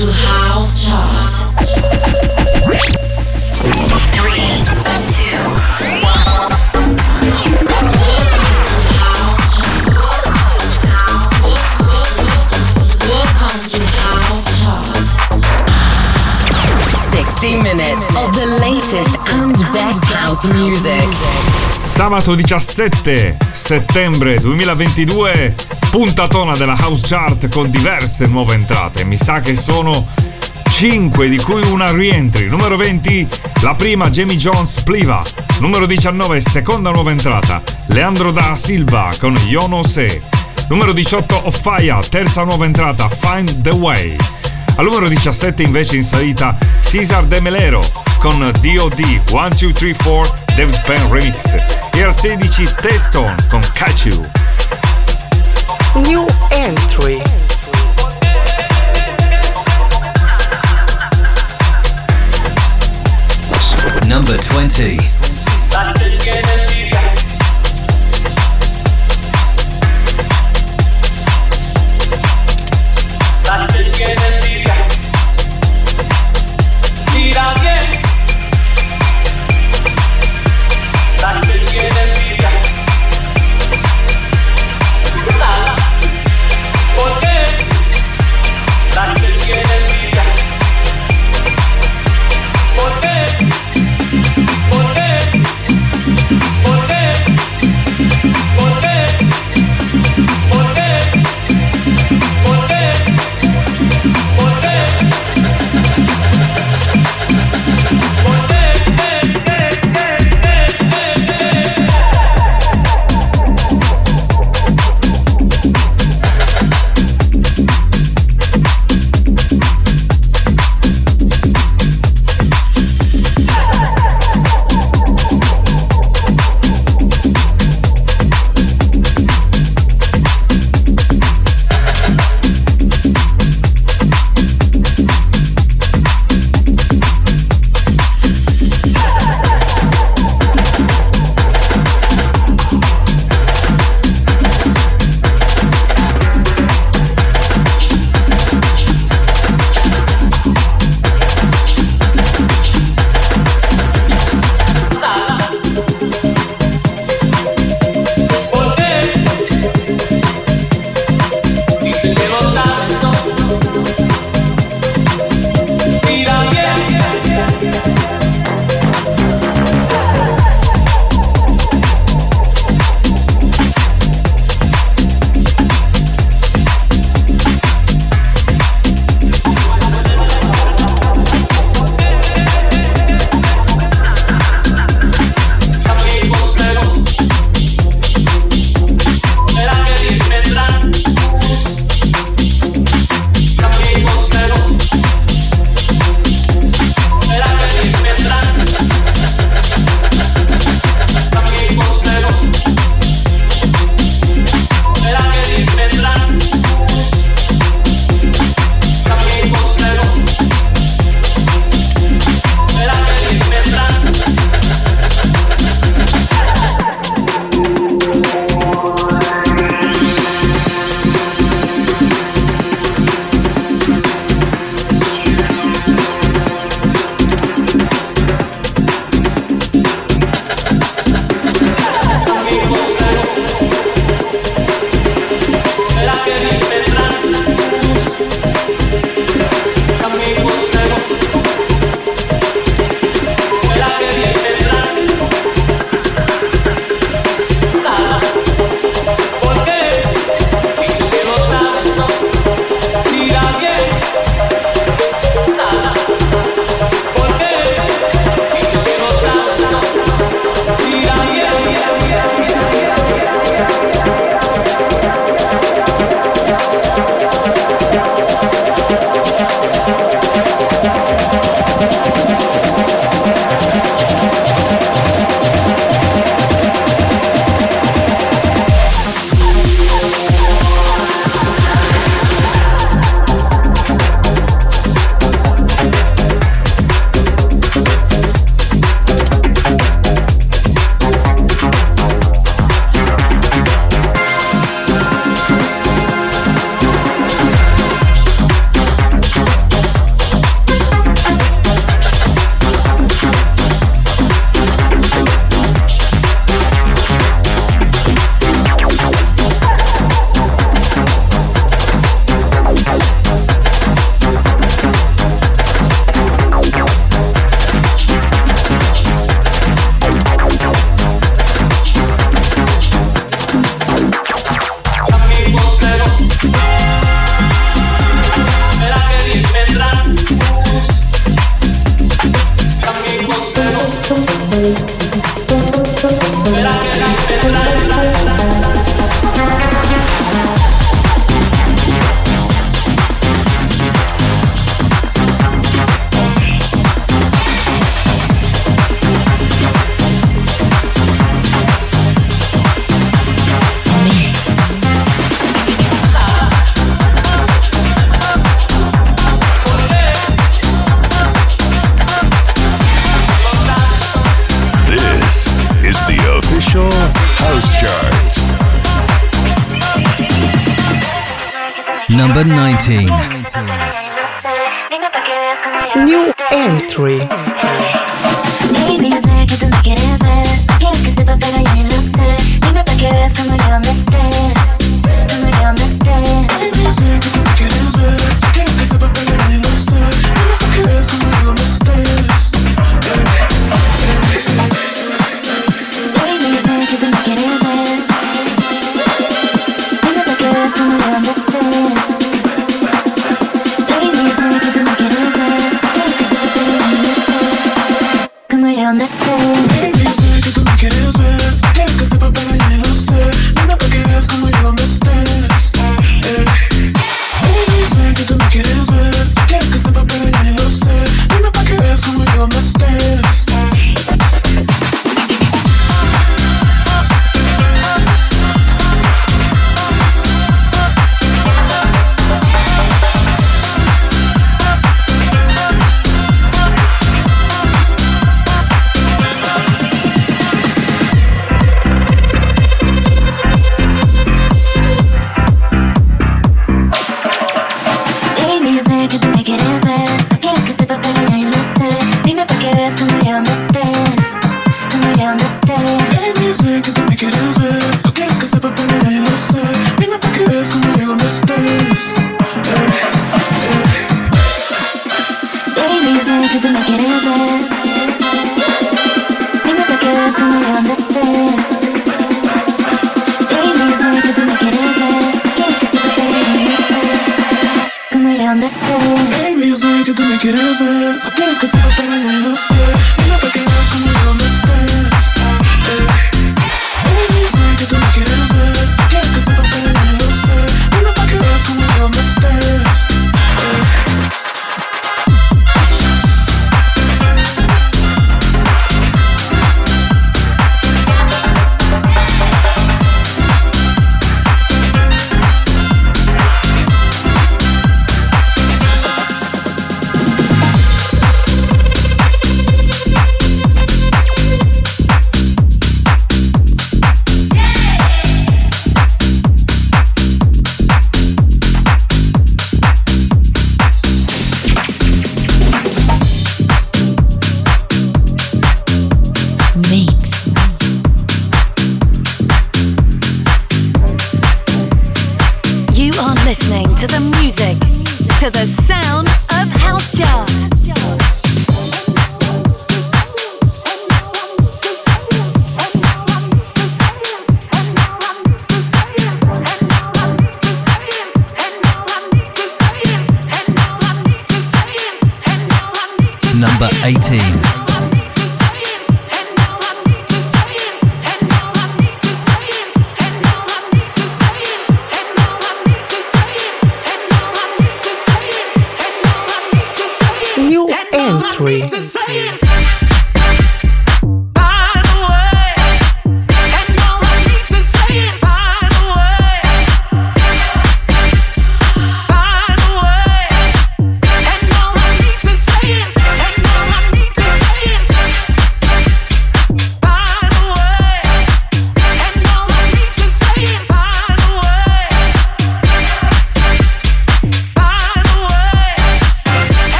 to House Chart. Three, two, one. Welcome to House Chart. 60 minutes of the latest and best house music. Sabato 17 settembre 2022, puntatona della House Chart con diverse nuove entrate. Mi sa che sono 5 di cui una rientri. Numero 20, la prima Jamie Jones Pliva. Numero 19, seconda nuova entrata, Leandro da Silva con Yo No Se. Numero 18, Offaya, terza nuova entrata, Find the Way. Al numero 17 invece in salita Cesar De Melero con DOD 1, 2, 3, 4 David Penn Remix e al 16 Teston con Catch You. New entry. Number 20.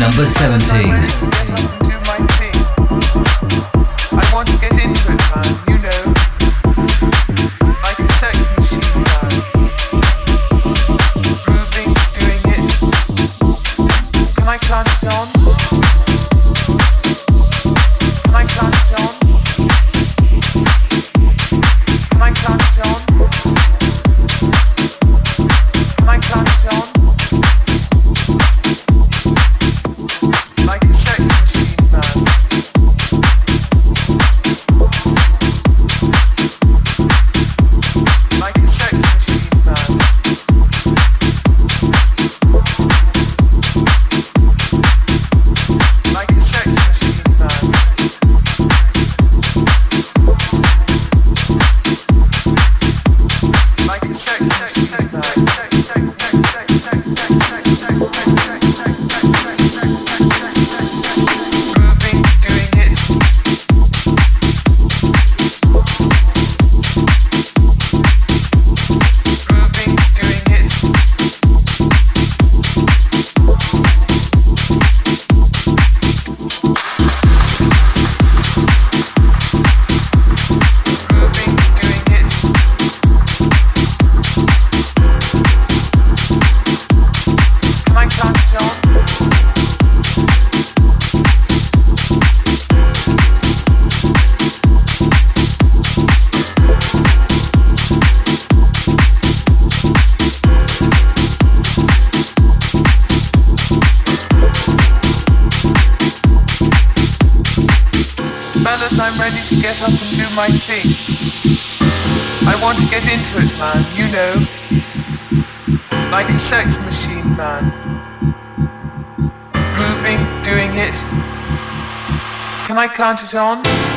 number 17. Count it on?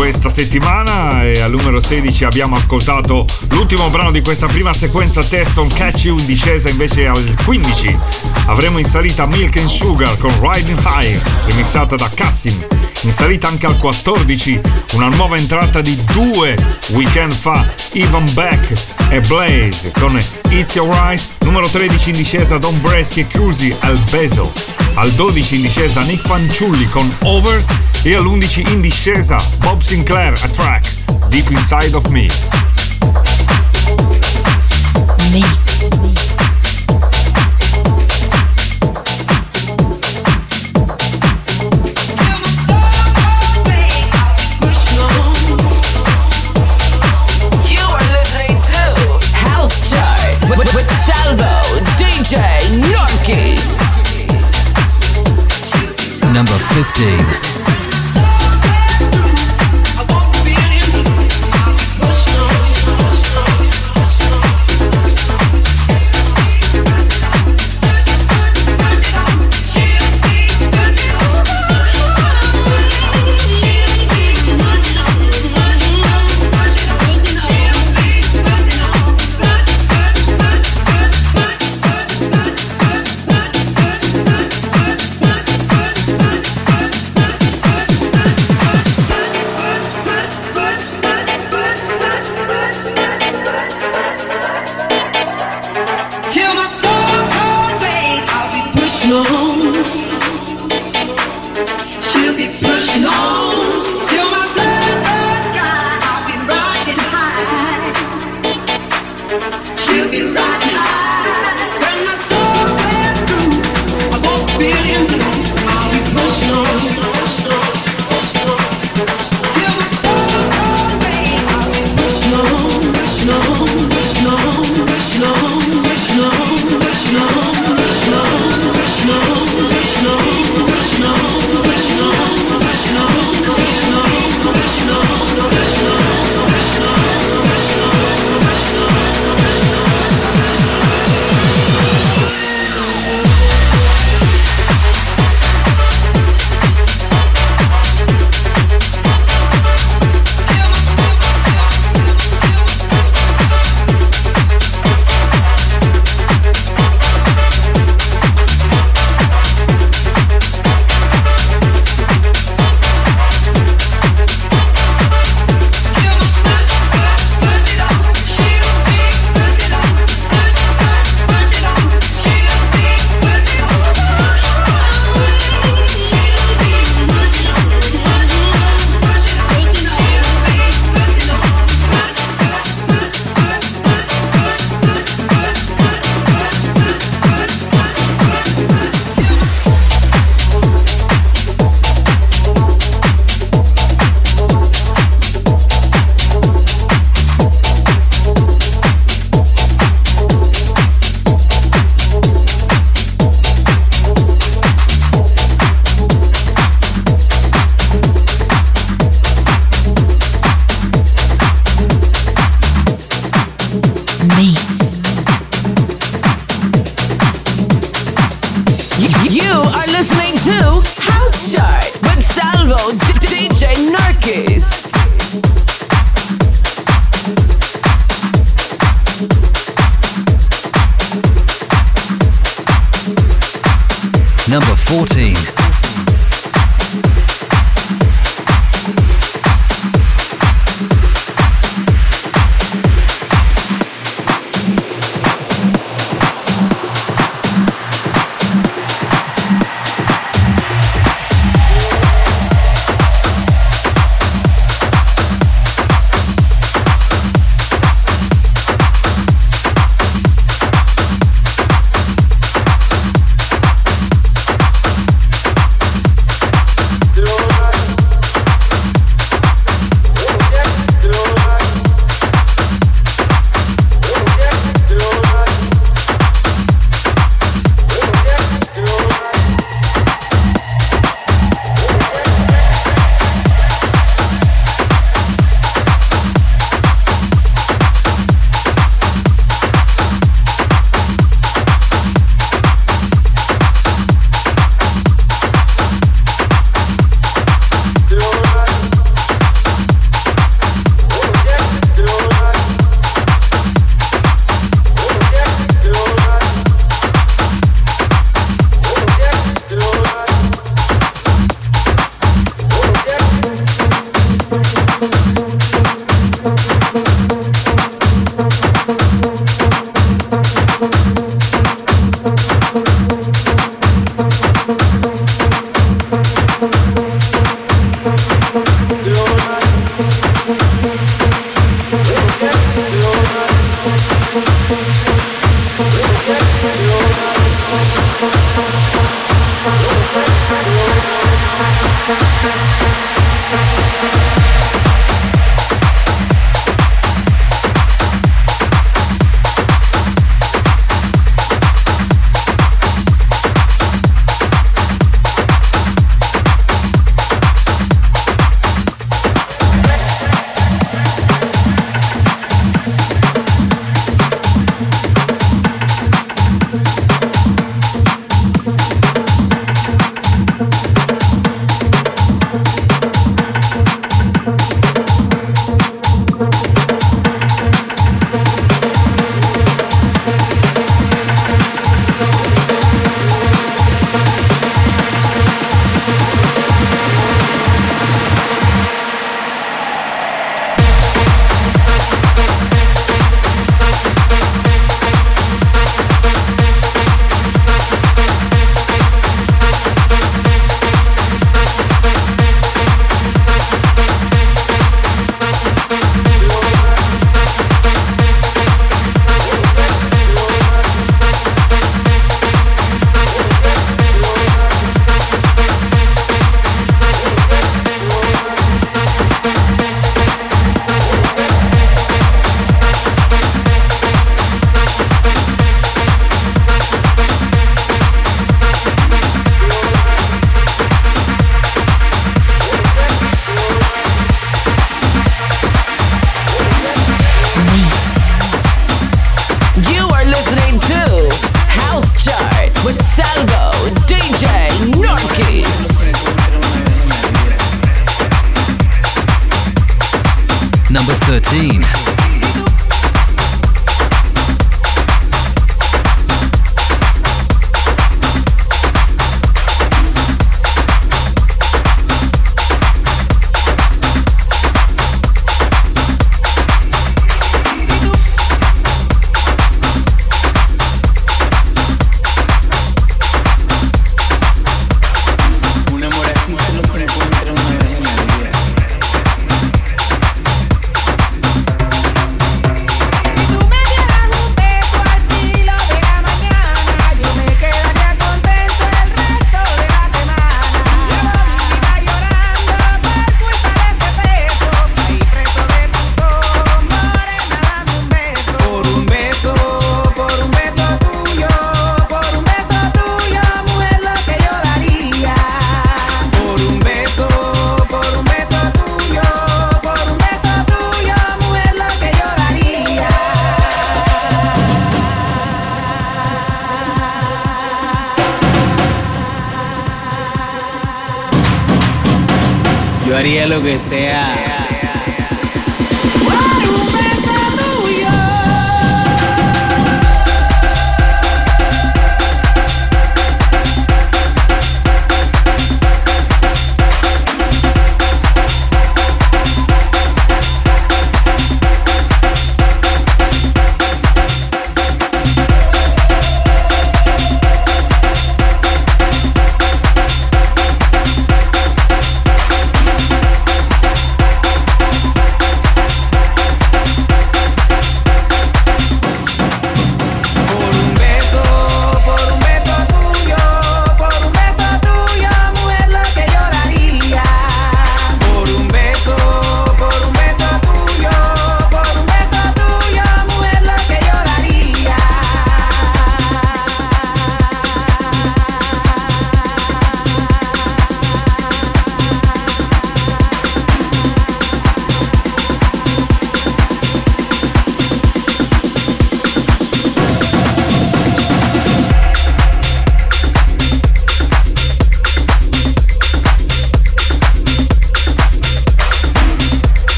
Questa settimana e al numero 16 abbiamo ascoltato l'ultimo brano di questa prima sequenza test on Catch You in discesa invece al 15 avremo in salita Milk and Sugar con Riding High remixata da Cassim. In salita anche al 14 una nuova entrata di due weekend fa Ivan Beck e Blaze con It's Alright numero 13 in discesa Don Breschi e Cruzy al Beso. Al 12 in discesa Nick Fanciulli con Over e all'11 in discesa Bob Sinclair a track Deep Inside of Me. You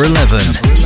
Number 11.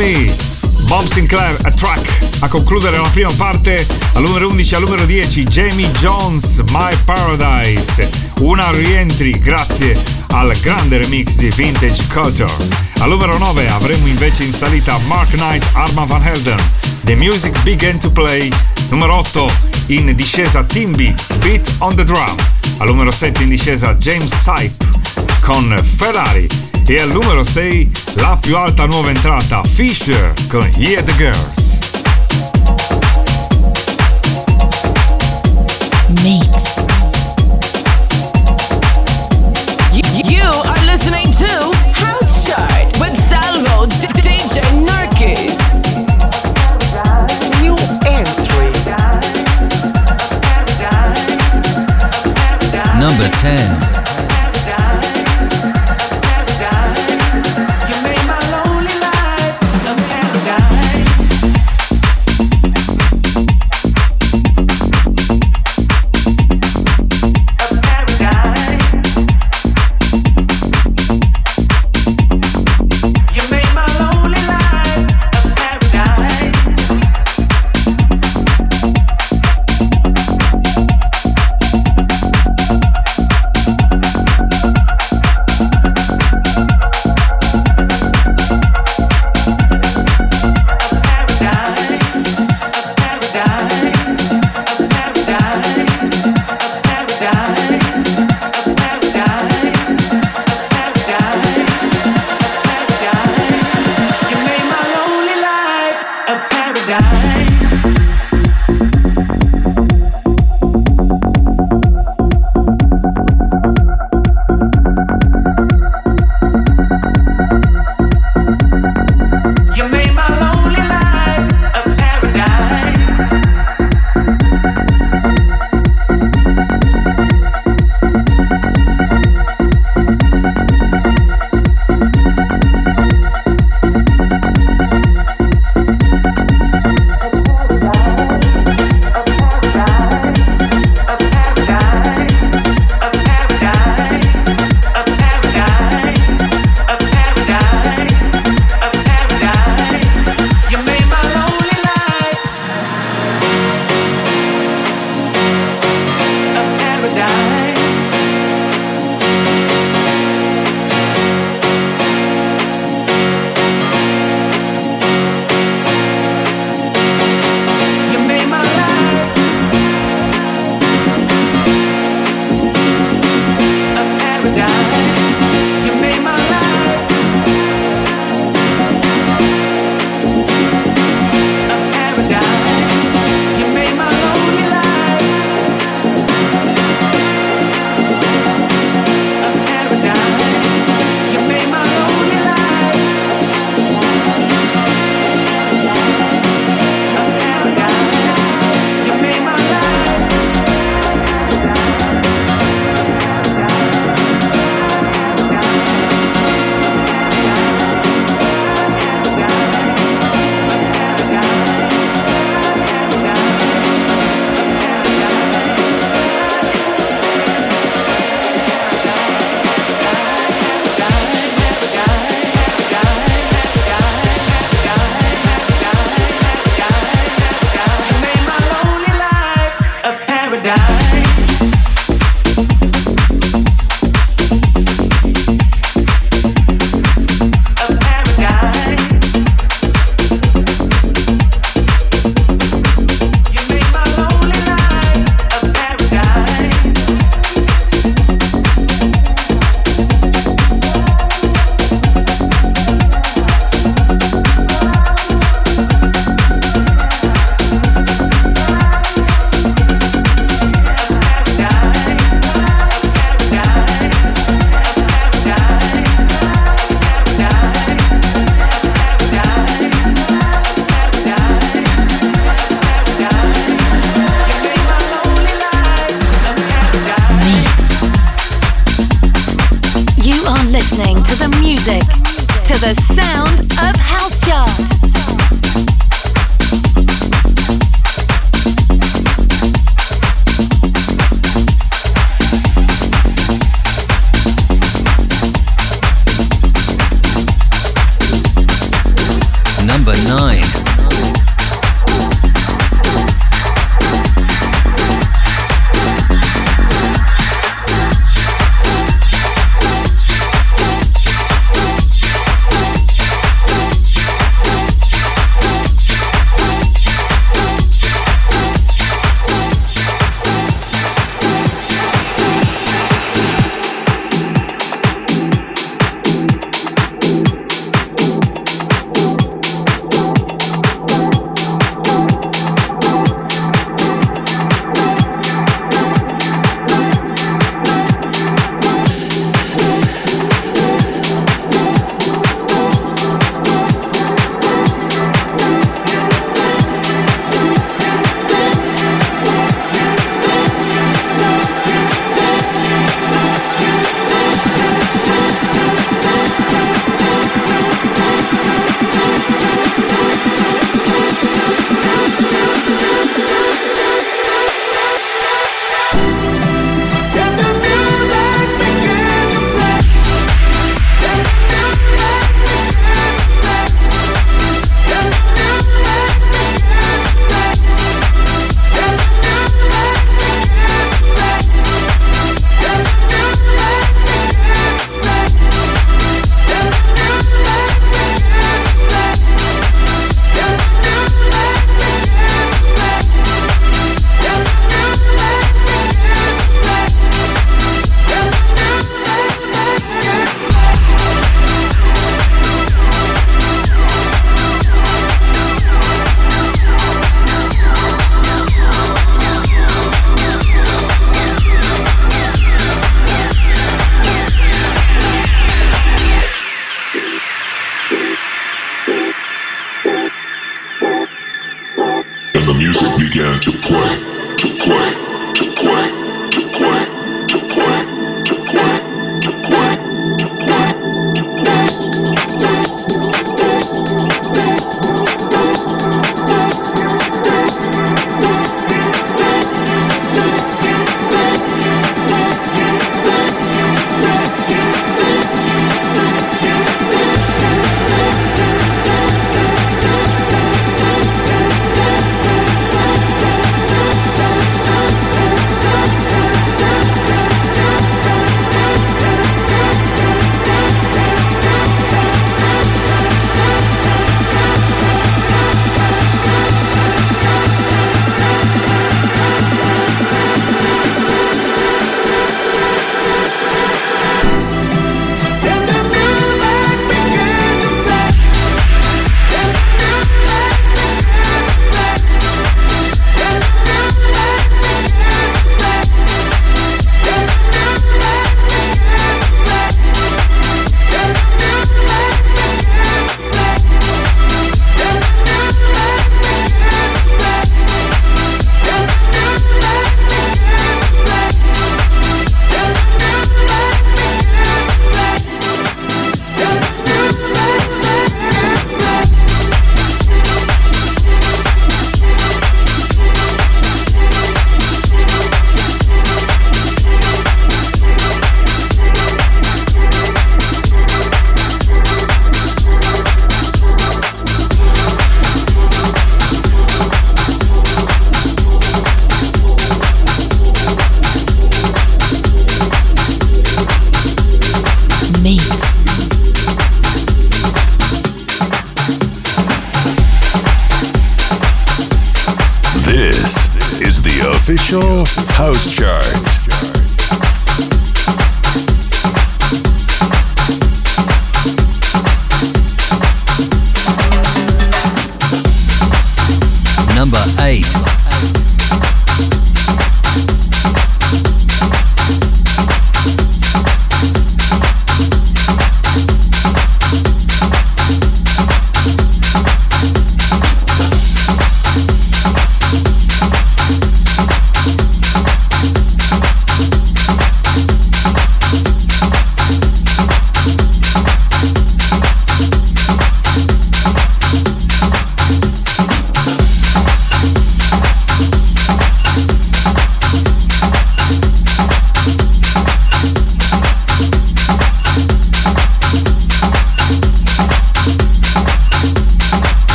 Me. Bob Sinclair, a track. A concludere la prima parte, al numero 11 al numero 10, Jamie Jones, My Paradise. Una rientri grazie al grande remix di Vintage Culture. Al numero 9 avremo invece in salita Mark Knight, Arma Van Helden. The Music Began to Play. Numero 8 in discesa Timby, Beat on the Drum. Al numero 7 in discesa James Sype con Ferrari. E al numero 6 la più alta nuova entrata Fisher con Yeah the Girls. Mix. You, you are listening to House Chart with Salvo D- DJ Narkis. New entry. Number 10.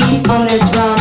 beat on the drum.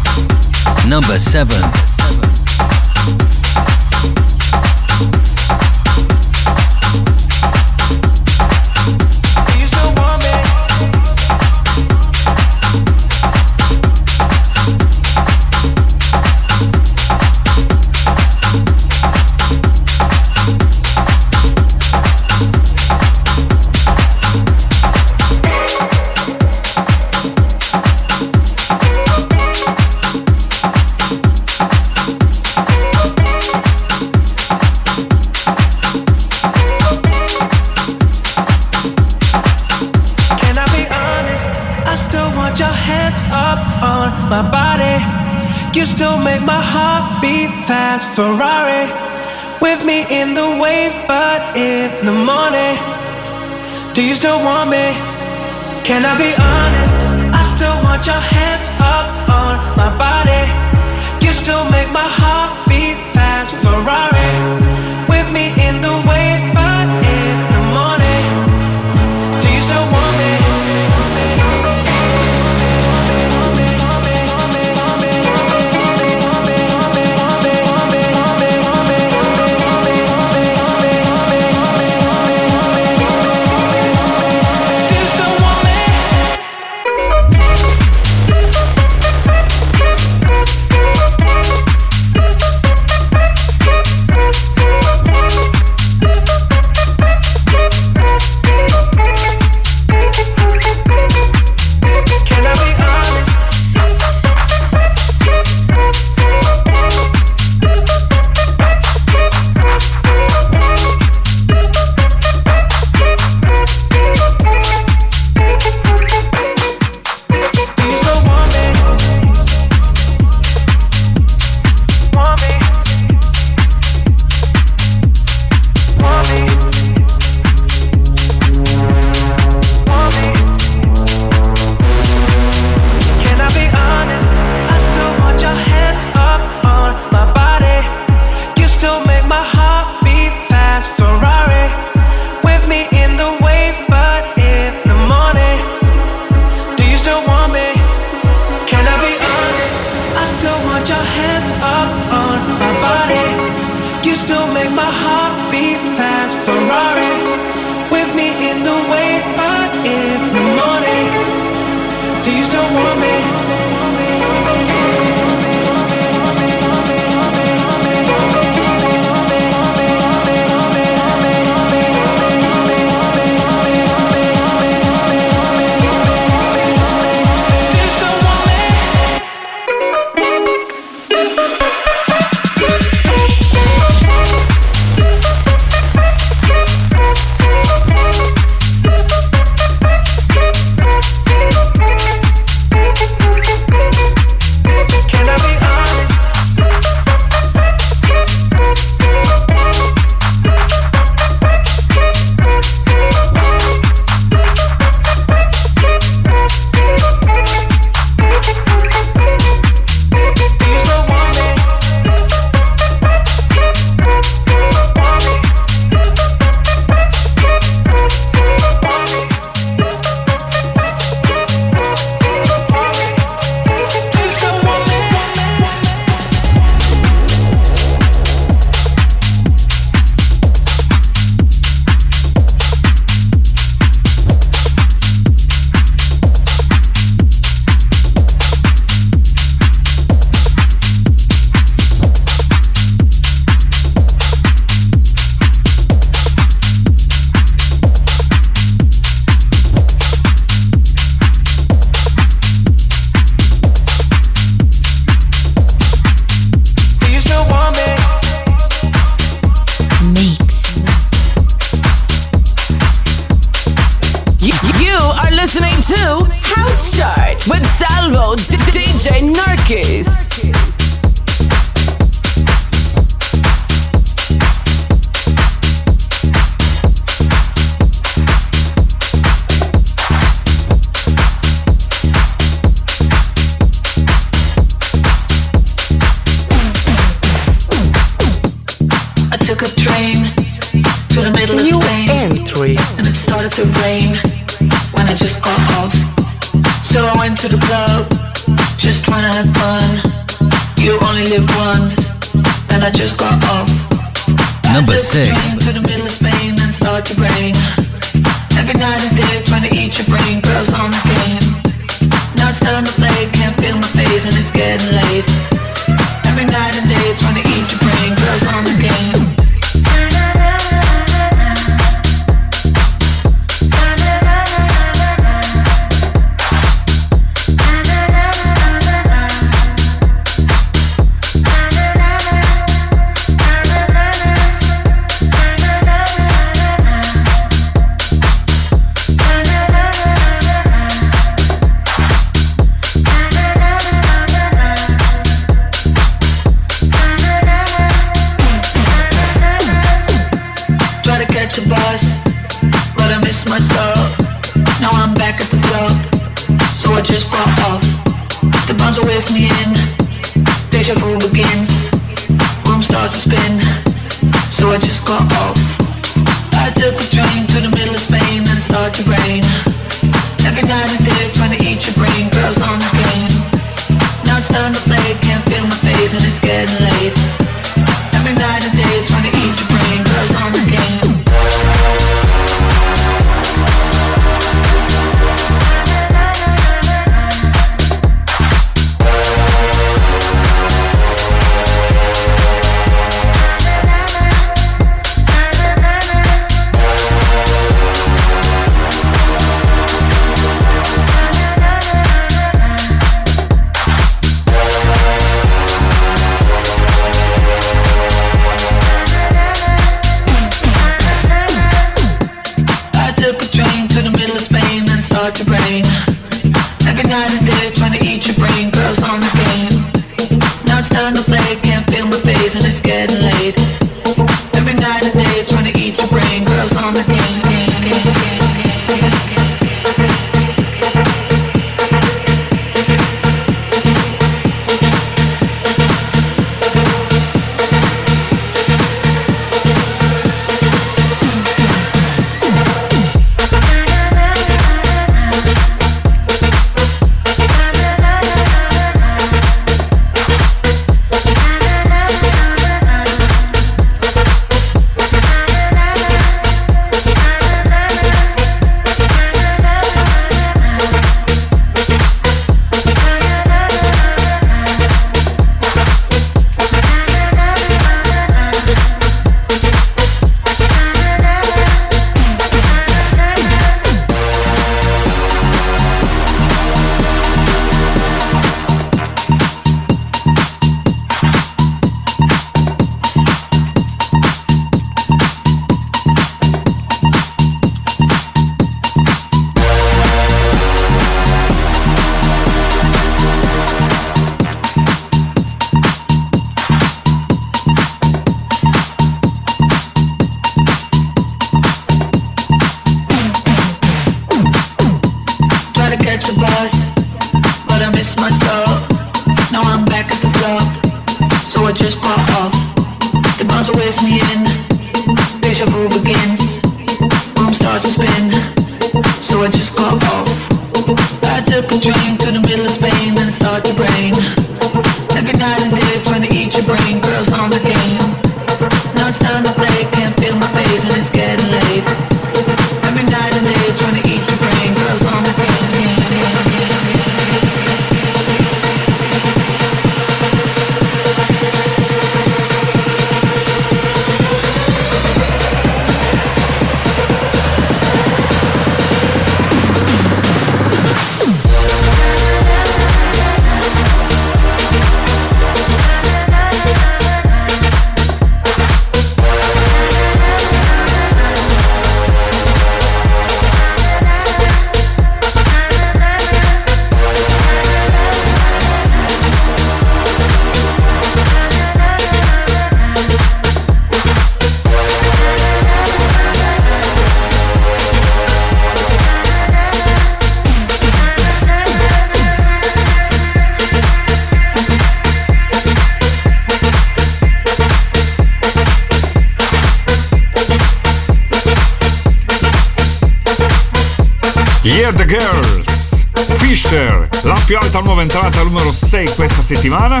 Where the Girls. Fisher, la più alta nuova entrata numero 6 questa settimana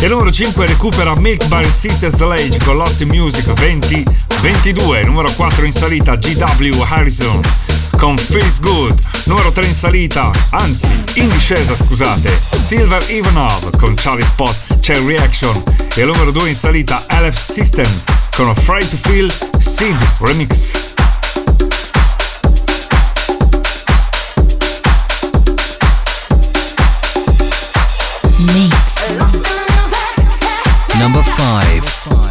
e numero 5 recupera Milk by Sisters Lage con Lost in Music 20 22, numero 4 in salita GW Harrison con Feels Good, numero 3 in salita, anzi in discesa scusate, Silver Ivanov con Charlie Spot Cell Reaction e numero 2 in salita LF System con Afraid to Feel Sid Remix. number 5.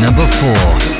Number 4.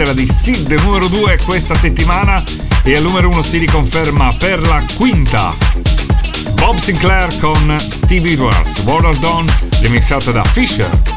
tessera di Sid numero 2 questa settimana e al numero 1 si riconferma per la quinta Bob Sinclair con Stevie Edwards, World of Dawn, remixata da Fisher.